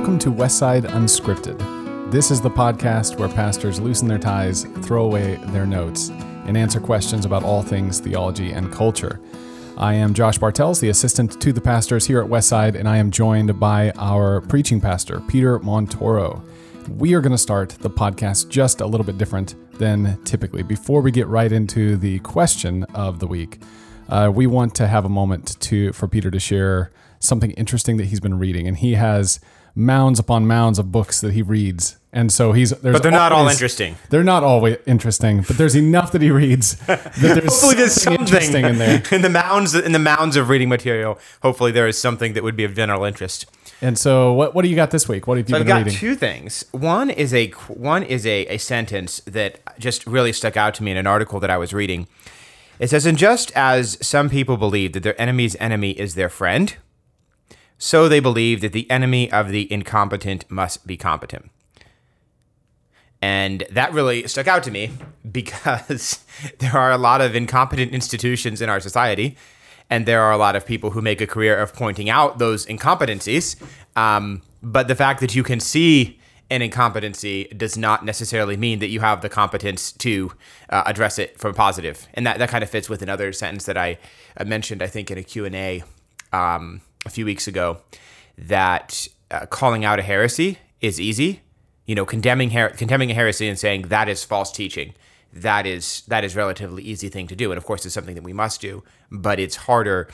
Welcome to Westside Unscripted. This is the podcast where pastors loosen their ties, throw away their notes, and answer questions about all things theology and culture. I am Josh Bartels, the assistant to the pastors here at Westside, and I am joined by our preaching pastor, Peter Montoro. We are going to start the podcast just a little bit different than typically. Before we get right into the question of the week, uh, we want to have a moment to for Peter to share something interesting that he's been reading, and he has mounds upon mounds of books that he reads. And so he's there's But they're not all interesting. They're not always interesting, but there's enough that he reads that there's Hopefully, there's something interesting in there. in the mounds in the mounds of reading material. Hopefully, there is something that would be of general interest. And so, what what do you got this week? What have you So I've been got reading? two things. One is a one is a, a sentence that just really stuck out to me in an article that I was reading. It says, "And just as some people believe that their enemy's enemy is their friend, so they believe that the enemy of the incompetent must be competent." And that really stuck out to me because there are a lot of incompetent institutions in our society, and there are a lot of people who make a career of pointing out those incompetencies. Um, but the fact that you can see an incompetency does not necessarily mean that you have the competence to uh, address it from positive. And that, that kind of fits with another sentence that I, I mentioned, I think, in a Q&A um, a few weeks ago, that uh, calling out a heresy is easy, you know, condemning her- condemning a heresy and saying that is false teaching. That is that is relatively easy thing to do, and of course, it's something that we must do. But it's harder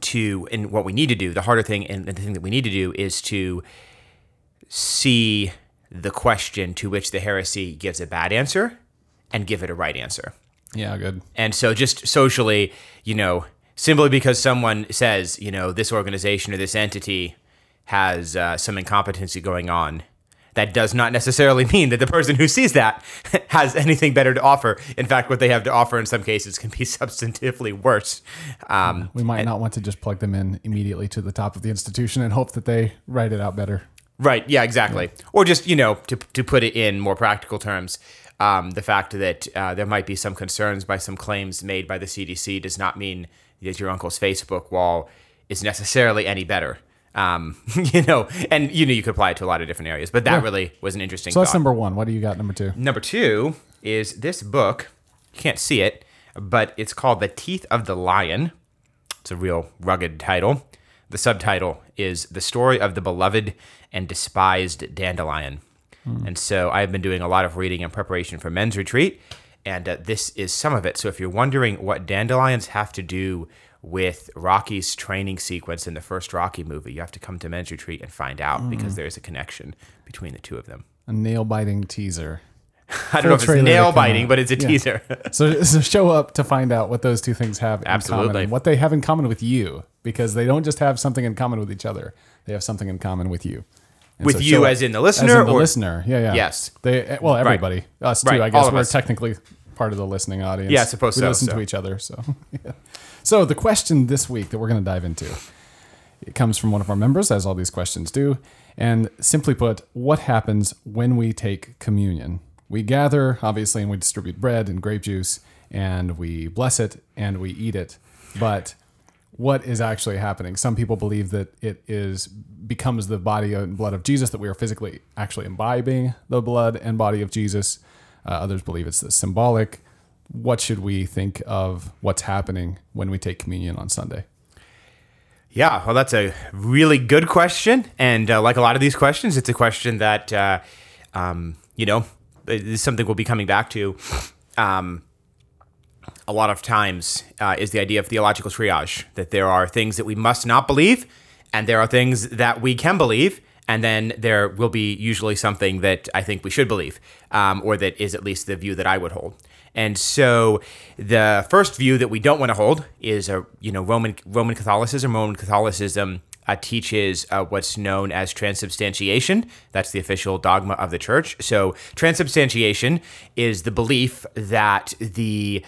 to, and what we need to do, the harder thing, and the thing that we need to do is to see the question to which the heresy gives a bad answer and give it a right answer. yeah, good. And so, just socially, you know, simply because someone says, you know, this organization or this entity has uh, some incompetency going on, that does not necessarily mean that the person who sees that has anything better to offer. In fact, what they have to offer in some cases can be substantively worse. Um, We might not want to just plug them in immediately to the top of the institution and hope that they write it out better. Right. Yeah. Exactly. Or just you know to to put it in more practical terms, um, the fact that uh, there might be some concerns by some claims made by the CDC does not mean that your uncle's Facebook wall is necessarily any better. Um, you know, and you know you could apply it to a lot of different areas, but that really was an interesting. So that's thought. number one. What do you got? Number two. Number two is this book. You can't see it, but it's called The Teeth of the Lion. It's a real rugged title. The subtitle is The Story of the Beloved and Despised Dandelion. And so I've been doing a lot of reading in preparation for men's retreat, and uh, this is some of it. So if you're wondering what dandelions have to do with Rocky's training sequence in the first Rocky movie, you have to come to men's retreat and find out because there is a connection between the two of them. A nail biting teaser. I don't know if it's nail biting, but it's a Yeah. teaser. So, so show up to find out what those two things have in common and what they have in common with you, because they don't just have something in common with each other; they have something in common with you. And With so you as in the listener, as in the or- listener. Yeah, yeah. Yes. They well, everybody, us too. Right, I guess we're us. technically part of the listening audience. Yeah, I suppose we so, listen so. to each other. So, yeah. so the question this week that we're going to dive into, it comes from one of our members, as all these questions do, and simply put, what happens when we take communion? We gather, obviously, and we distribute bread and grape juice, and we bless it and we eat it. But what is actually happening? Some people believe that it is becomes the body and blood of Jesus, that we are physically actually imbibing the blood and body of Jesus. Uh, others believe it's the symbolic. What should we think of what's happening when we take communion on Sunday? Yeah, well, that's a really good question, and uh, like a lot of these questions, it's a question that uh, um, you know is something we'll be coming back to. Um, a lot of times uh, is the idea of theological triage that there are things that we must not believe, and there are things that we can believe, and then there will be usually something that I think we should believe, um, or that is at least the view that I would hold. And so, the first view that we don't want to hold is a you know Roman Roman Catholicism. Roman Catholicism uh, teaches uh, what's known as transubstantiation. That's the official dogma of the church. So, transubstantiation is the belief that the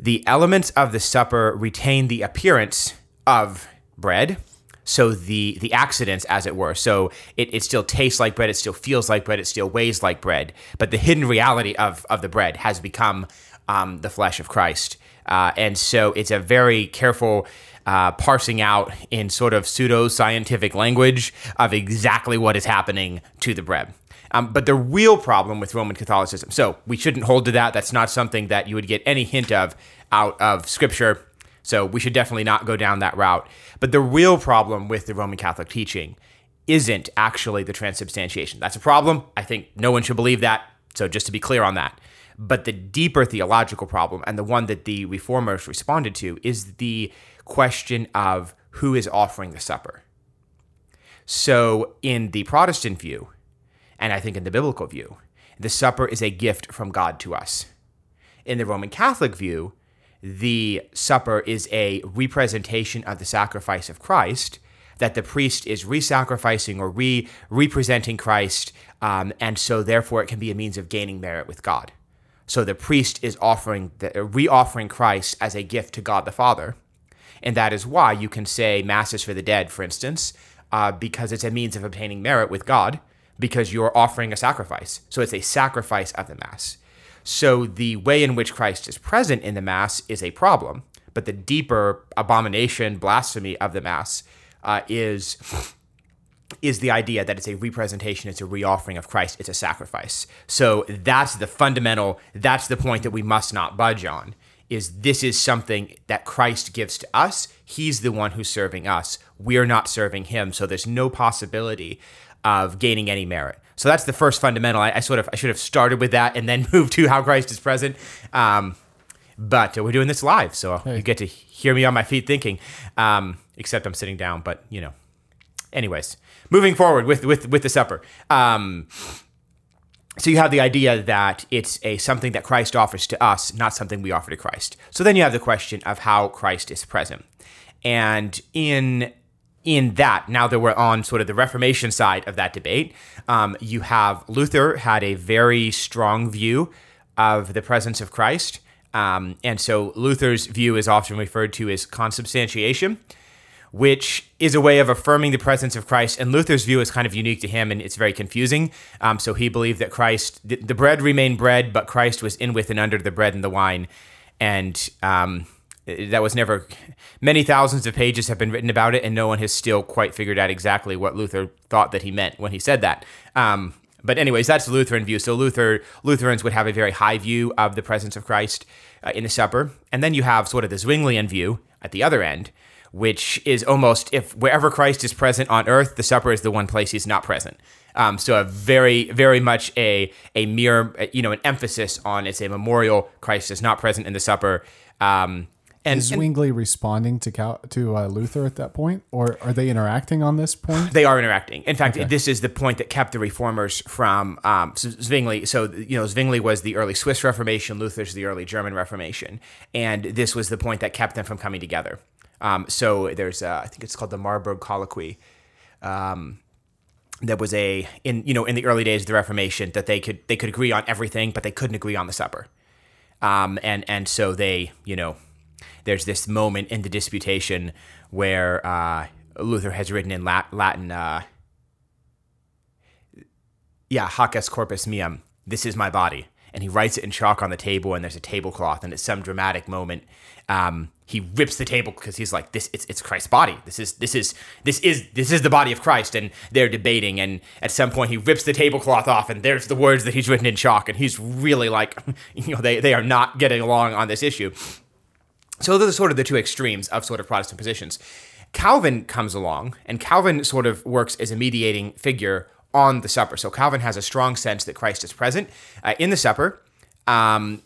the elements of the supper retain the appearance of bread. So the the accidents, as it were. So it, it still tastes like bread, it still feels like bread, it still weighs like bread. But the hidden reality of, of the bread has become um, the flesh of Christ. Uh, and so it's a very careful uh, parsing out in sort of pseudo scientific language of exactly what is happening to the bread. Um, but the real problem with Roman Catholicism, so we shouldn't hold to that. That's not something that you would get any hint of out of Scripture. So we should definitely not go down that route. But the real problem with the Roman Catholic teaching isn't actually the transubstantiation. That's a problem. I think no one should believe that. So just to be clear on that. But the deeper theological problem, and the one that the reformers responded to, is the question of who is offering the supper. So in the Protestant view, and I think in the biblical view, the supper is a gift from God to us. In the Roman Catholic view, the supper is a representation of the sacrifice of Christ, that the priest is re sacrificing or re representing Christ, um, and so therefore it can be a means of gaining merit with God. So the priest is offering, the, re offering Christ as a gift to God the Father. And that is why you can say Masses for the dead, for instance, uh, because it's a means of obtaining merit with God, because you're offering a sacrifice. So it's a sacrifice of the Mass. So the way in which Christ is present in the Mass is a problem, but the deeper abomination, blasphemy of the Mass uh, is is the idea that it's a representation, it's a reoffering of Christ, it's a sacrifice. So that's the fundamental, that's the point that we must not budge on. Is this is something that Christ gives to us. He's the one who's serving us. We're not serving him. So there's no possibility of gaining any merit. So that's the first fundamental. I, I, sort of I should have started with that and then moved to how Christ is present. Um, but uh, we're doing this live, so hey. you get to hear me on my feet thinking. Um, except I'm sitting down, but you know. Anyways, moving forward with with with the supper. Um, so you have the idea that it's a something that Christ offers to us, not something we offer to Christ. So then you have the question of how Christ is present, and in in that, now that we're on sort of the Reformation side of that debate, um, you have Luther had a very strong view of the presence of Christ. Um, and so Luther's view is often referred to as consubstantiation, which is a way of affirming the presence of Christ. And Luther's view is kind of unique to him and it's very confusing. Um, so he believed that Christ, the, bread remained bread, but Christ was in with and under the bread and the wine. And um, that was never many thousands of pages have been written about it and no one has still quite figured out exactly what luther thought that he meant when he said that um, but anyways that's the lutheran view so luther lutherans would have a very high view of the presence of christ uh, in the supper and then you have sort of the zwinglian view at the other end which is almost if wherever christ is present on earth the supper is the one place he's not present um, so a very, very much a a mere, you know, an emphasis on it's a memorial. Christ is not present in the supper. Um, and, is Zwingli responding to Cal, to uh, Luther at that point, or are they interacting on this point? They are interacting. In fact, okay. this is the point that kept the reformers from um, Zwingli. So you know, Zwingli was the early Swiss Reformation, Luther's the early German Reformation, and this was the point that kept them from coming together. Um, so there's, uh, I think it's called the Marburg Colloquy. Um, there was a in you know in the early days of the Reformation that they could they could agree on everything, but they couldn't agree on the supper. Um, and and so they you know there's this moment in the disputation where uh, Luther has written in Latin, uh, yeah, hoc est corpus meum, this is my body. And he writes it in chalk on the table, and there's a tablecloth, and at some dramatic moment. Um, he rips the table because he's like, "This, it's, it's Christ's body. This is, this is, this is, this is the body of Christ." And they're debating, and at some point, he rips the tablecloth off, and there's the words that he's written in chalk, and he's really like, you know, they, they are not getting along on this issue. So those are sort of the two extremes of sort of Protestant positions. Calvin comes along, and Calvin sort of works as a mediating figure on the supper. So Calvin has a strong sense that Christ is present uh, in the supper, um,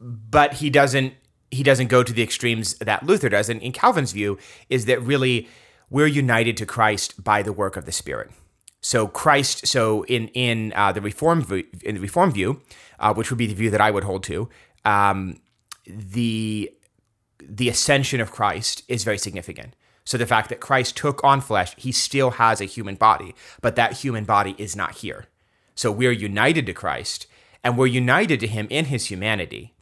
but he doesn't he doesn't go to the extremes that Luther does. And in Calvin's view, is that really we're united to Christ by the work of the Spirit. So Christ, so in in uh, the reform in the reform view, uh, which would be the view that I would hold to, um, the the ascension of Christ is very significant. So the fact that Christ took on flesh, he still has a human body, but that human body is not here. So we're united to Christ and we're united to him in his humanity,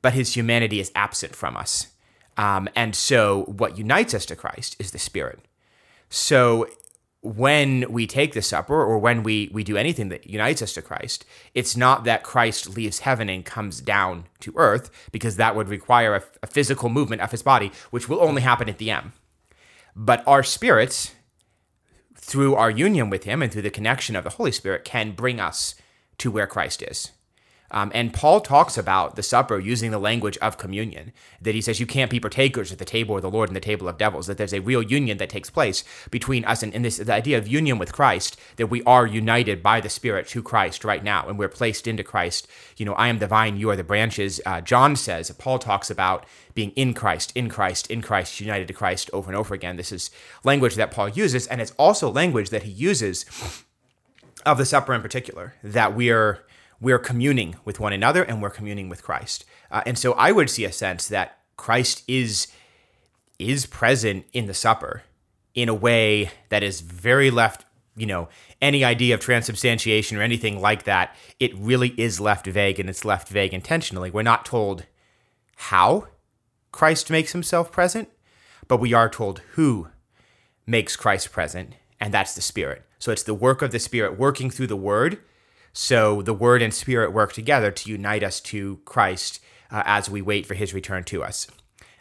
but his humanity is absent from us. Um, and so what unites us to Christ is the Spirit. So when we take the supper or when we, we do anything that unites us to Christ, it's not that Christ leaves heaven and comes down to earth, because that would require a, a physical movement of his body, which will only happen at the end. But our spirits, through our union with him and through the connection of the Holy Spirit, can bring us to where Christ is. Um, and Paul talks about the supper using the language of communion, that he says you can't be partakers at the table of the Lord and the table of devils, that there's a real union that takes place between us and, and this the idea of union with Christ, that we are united by the Spirit to Christ right now, and we're placed into Christ. You know, I am the vine, you are the branches. Uh, John says, Paul talks about being in Christ, in Christ, in Christ, united to Christ over and over again. This is language that Paul uses, and it's also language that he uses of the supper in particular, that we are we're communing with one another and we're communing with Christ. Uh, and so I would see a sense that Christ is is present in the supper in a way that is very left, you know, any idea of transubstantiation or anything like that, it really is left vague and it's left vague intentionally. We're not told how Christ makes himself present, but we are told who makes Christ present, and that's the Spirit. So it's the work of the Spirit working through the Word so the Word and Spirit work together to unite us to Christ uh, as we wait for His return to us.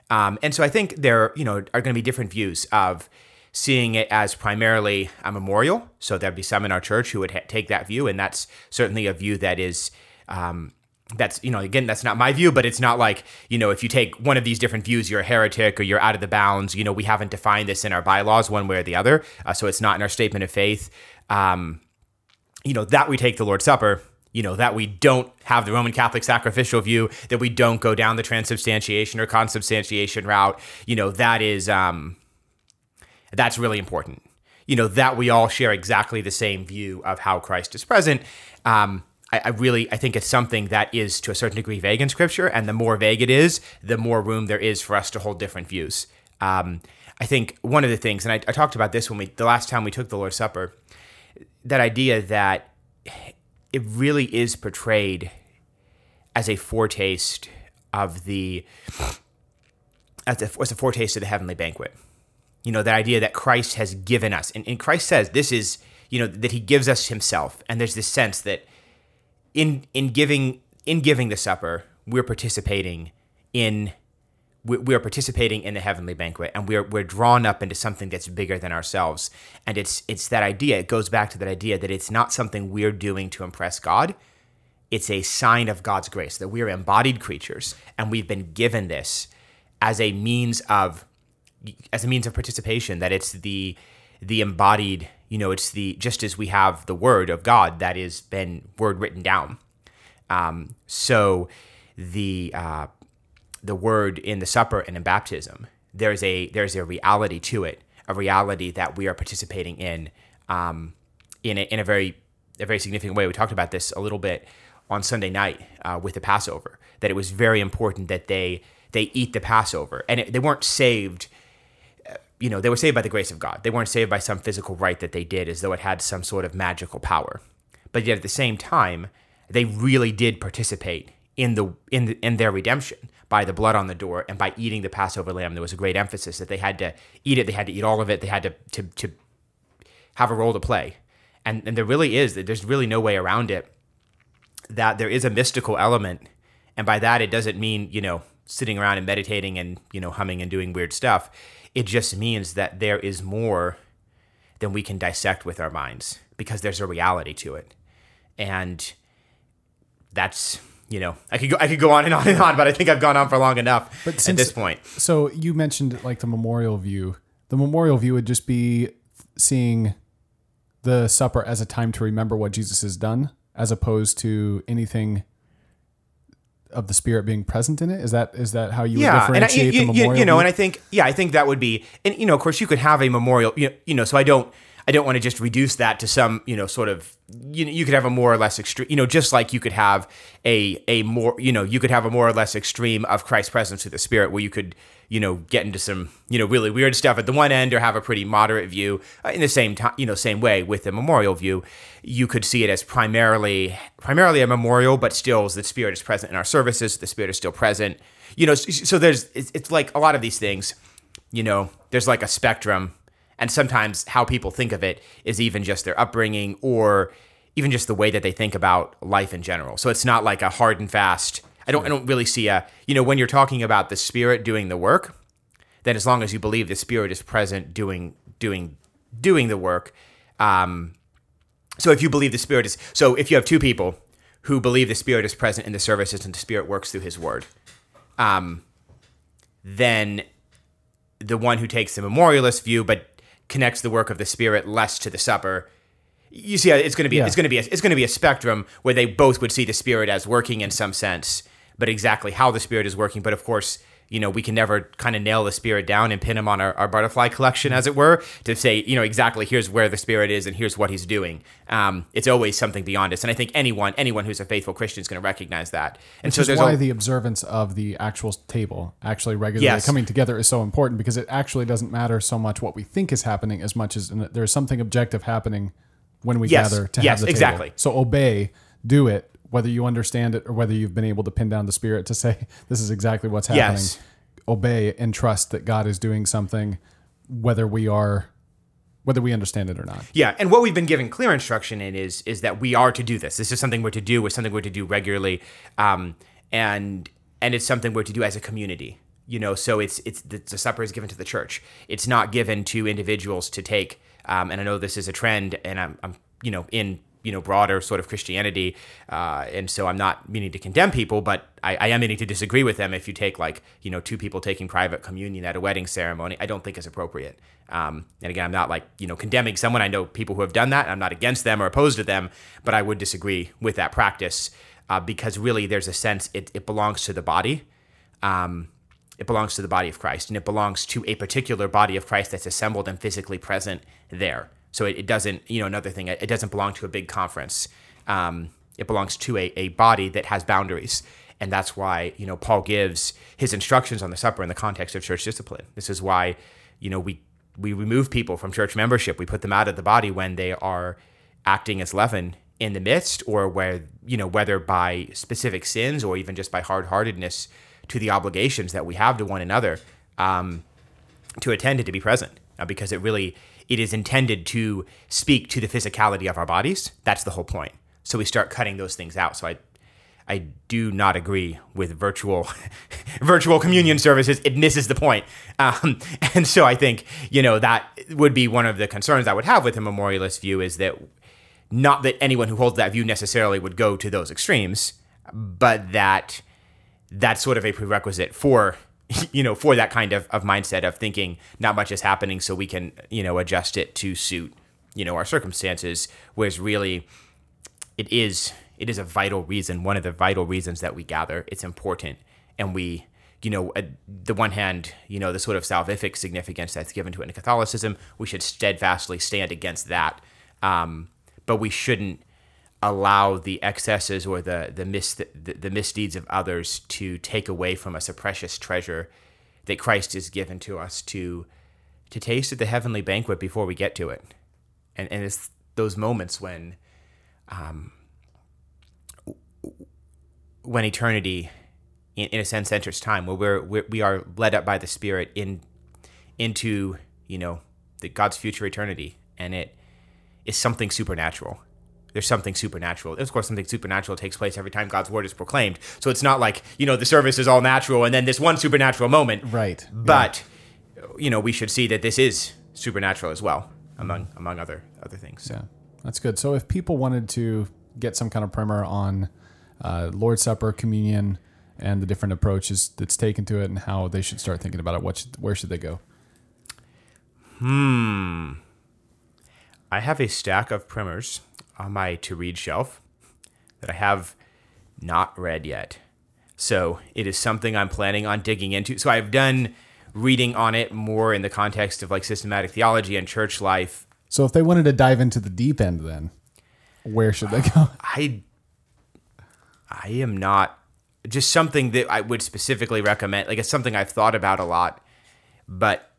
Um, and so I think there, you know, are going to be different views of seeing it as primarily a memorial. So there'd be some in our church who would ha- take that view, and that's certainly a view that is. Um, that's you know again that's not my view but it's not like you know if you take one of these different views you're a heretic or you're out of the bounds you know we haven't defined this in our bylaws one way or the other uh, so it's not in our statement of faith um, you know, that we take the Lord's Supper, you know, that we don't have the Roman Catholic sacrificial view, that we don't go down the transubstantiation or consubstantiation route, you know, that is, um, that's really important. You know, that we all share exactly the same view of how Christ is present. Um, I, really, I think it's something that is to a certain degree vague in Scripture, and the more vague it is, the more room there is for us to hold different views. Um, I think one of the things, and I, I talked about this when we, the last time we took the Lord's Supper, that idea that it really is portrayed as a foretaste of the as a, as a foretaste of the heavenly banquet. You know, that idea that Christ has given us, and, and Christ says this is, you know, that He gives us Himself, and there's this sense that in in giving in giving the supper, we're participating in we are participating in the heavenly banquet and we're, we're drawn up into something that's bigger than ourselves. And it's it's that idea it goes back to that idea that it's not something we're doing to impress god. It's a sign of god's grace that we're embodied creatures and we've been given this as a means of as a means of participation that it's the the embodied you know it's the just as we have the word of god that is been word written down. Um, so the uh, the word in the supper and in baptism, there's a there's a reality to it, a reality that we are participating in, um, in a, in a very a very significant way. We talked about this a little bit on Sunday night uh, with the Passover. That it was very important that they they eat the Passover, and it, they weren't saved. You know, they were saved by the grace of God. They weren't saved by some physical rite that they did as though it had some sort of magical power. But yet at the same time, they really did participate in the in the, in their redemption by the blood on the door and by eating the Passover lamb. There was a great emphasis that they had to eat it. They had to eat all of it. They had to to, to have a role to play. And and there really is. There's really no way around it. That there is a mystical element, and by that it doesn't mean you know sitting around and meditating and you know humming and doing weird stuff. It just means that there is more than we can dissect with our minds because there's a reality to it, and that's you know, I could go, I could go on and on and on, but I think I've gone on for long enough but since, at this point. So you mentioned like the memorial view. The memorial view would just be seeing the supper as a time to remember what Jesus has done, as opposed to anything of the spirit being present in it. Is that is that how you yeah, would differentiate and I, you, the memorial? You, you know, view? and I think yeah, I think that would be, and you know, of course, you could have a memorial. You know, you know so I don't I don't want to just reduce that to some, you know, sort of you know, you could have a more or less extreme, you know, just like you could have a a more, you know, you could have a more or less extreme of Christ's presence through the Spirit, where you could, you know, get into some, you know, really weird stuff at the one end, or have a pretty moderate view uh, in the same time, you know, same way with the memorial view. You could see it as primarily primarily a memorial, but still the Spirit is present in our services. The Spirit is still present, you know. So, there's it's like a lot of these things, you know, there's like a spectrum and sometimes how people think of it is even just their upbringing or even just the way that they think about life in general. So it's not like a hard and fast. I don't I don't really see a you know when you're talking about the spirit doing the work, then as long as you believe the spirit is present doing doing doing the work, um, so if you believe the spirit is so if you have two people who believe the spirit is present in the services and the spirit works through his word, um, then the one who takes the memorialist view but connects the work of the spirit less to the supper you see it's going to be Yeah. it's going to be a, it's going to be a spectrum where they both would see the spirit as working in some sense but exactly how the spirit is working but of course you know we can never kind of nail the spirit down and pin him on our, our butterfly collection as it were to say you know exactly here's where the spirit is and here's what he's doing um, it's always something beyond us and i think anyone anyone who's a faithful christian is going to recognize that and so Which is there's why a, the observance of the actual table, actually regularly Yes. coming together, is so important because it actually doesn't matter so much what we think is happening as much as there's something objective happening when we Yes. gather to Yes, have the table. exactly. So obey, do it, whether you understand it or whether you've been able to pin down the spirit to say this is exactly what's happening. Yes. Obey and trust that God is doing something, whether we are, whether we understand it or not. Yeah, and what we've been given clear instruction in is is that we are to do this. This is something we're to do. It's something we're to do regularly, um, and and it's something we're to do as a community. You know, so it's it's the, the supper is given to the church. It's not given to individuals to take. Um, and I know this is a trend, and I'm, I'm you know in you know broader sort of Christianity, uh, and so I'm not meaning to condemn people, but I, I am meaning to disagree with them. If you take like you know two people taking private communion at a wedding ceremony, I don't think is appropriate. Um, and again, I'm not like you know condemning someone. I know people who have done that. I'm not against them or opposed to them, but I would disagree with that practice uh, because really there's a sense it, it belongs to the body. Um, it belongs to the body of Christ, and it belongs to a particular body of Christ that's assembled and physically present there. So it, it doesn't, you know, another thing, it doesn't belong to a big conference. Um, it belongs to a, a body that has boundaries. And that's why, you know, Paul gives his instructions on the supper in the context of church discipline. This is why, you know, we, we remove people from church membership. We put them out of the body when they are acting as leaven in the midst or where, you know, whether by specific sins or even just by hard heartedness to the obligations that we have to one another um, to attend and to be present uh, because it really it is intended to speak to the physicality of our bodies. That's the whole point. So we start cutting those things out. So i i do not agree with virtual virtual communion services. It misses the point. Um, and so i think you know that would be one of the concerns i would have with a memorialist view is that not that anyone who holds that view necessarily would go to those extremes but that that's sort of a prerequisite for you know for that kind of, of mindset of thinking not much is happening so we can you know adjust it to suit you know our circumstances whereas really it is it is a vital reason one of the vital reasons that we gather. It's important. And we you know the one hand you know the sort of salvific significance that's given to it in catholicism we should steadfastly stand against that. Um, but we shouldn't allow the excesses or the the, mis- the the misdeeds of others to take away from us a precious treasure that Christ has given to us to to taste at the heavenly banquet before we get to it, and and it's those moments when, um, when eternity, in, in a sense, enters time, where we're, we're we are led up by the Spirit in into you know the God's future eternity, and it is something supernatural there's something supernatural. Of course, something supernatural takes place every time God's word is proclaimed. So it's not like, you know, the service is all natural and then this one supernatural moment. Right. But, you know, we should see that this is supernatural as well, among among other other things. Yeah, that's good. So if people wanted to get some kind of primer on uh, Lord's Supper, communion, and the different approaches that's taken to it, and how they should start thinking about it, what should, where should they go? Hmm. I have a stack of primers on my to read shelf that I have not read yet. So it is something I'm planning on digging into. So I've done reading on it more in the context of like systematic theology and church life. So if they wanted to dive into the deep end, then where should they go? Uh, I I am not just something that I would specifically recommend. Like it's something I've thought about a lot, but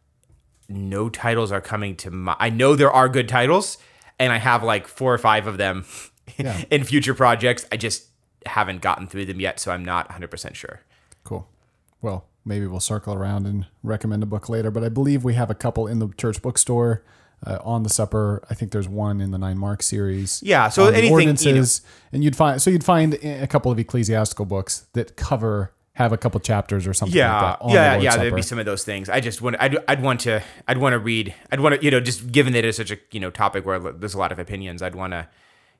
no titles are coming to my. I know there are good titles, and I have like four or five of them Yeah. in future projects. I just haven't gotten through them yet, so I'm not 100 percent sure. Cool. Well, maybe we'll circle around and recommend a book later. But I believe we have a couple in the church bookstore. Uh, on the supper, I think there's one in the Nine Mark series. Yeah, so the anything, you know- ordinances, and you'd find so you'd find a couple of ecclesiastical books that cover have a couple chapters or something yeah, like that. on the yeah, yeah. Supper. There'd be some of those things. I just want, I'd, I'd want to, I'd want to read, I'd want to, you know, just given that it's such a, you know, topic where there's a lot of opinions, I'd want to,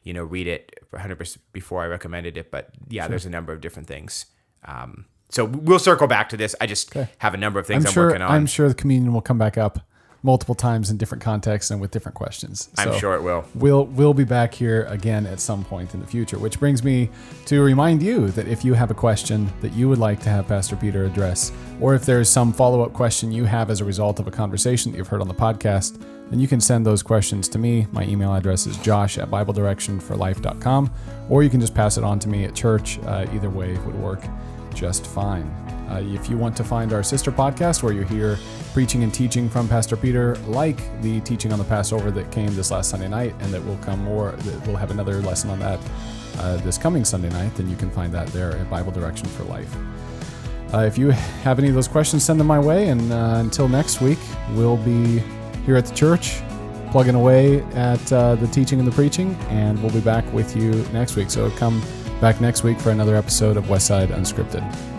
you know, read it 100 percent before I recommended it. But yeah, there's a number of different things. Um, so we'll circle back to this. I just have a number of things I'm I'm, sure. working on. I'm sure the communion will come back up multiple times in different contexts and with different questions. I'm sure it will. We'll we'll be back here again at some point in the future. Which brings me to remind you that if you have a question that you would like to have Pastor Peter address, or if there's some follow up question you have as a result of a conversation that you've heard on the podcast, then you can send those questions to me. My email address is josh at BibleDirectionForLife.com, or you can just pass it on to me at church. Uh, either way would work just fine. Uh, if you want to find our sister podcast where you hear preaching and teaching from Pastor Peter, like the teaching on the Passover that came this last Sunday night, and that will come more, that we'll have another lesson on that uh, this coming Sunday night, then you can find that there at Bible Direction for Life. Uh, if you have any of those questions, send them my way. And uh, until next week, we'll be here at the church plugging away at uh, the teaching and the preaching, and we'll be back with you next week. So come back next week for another episode of Westside Unscripted.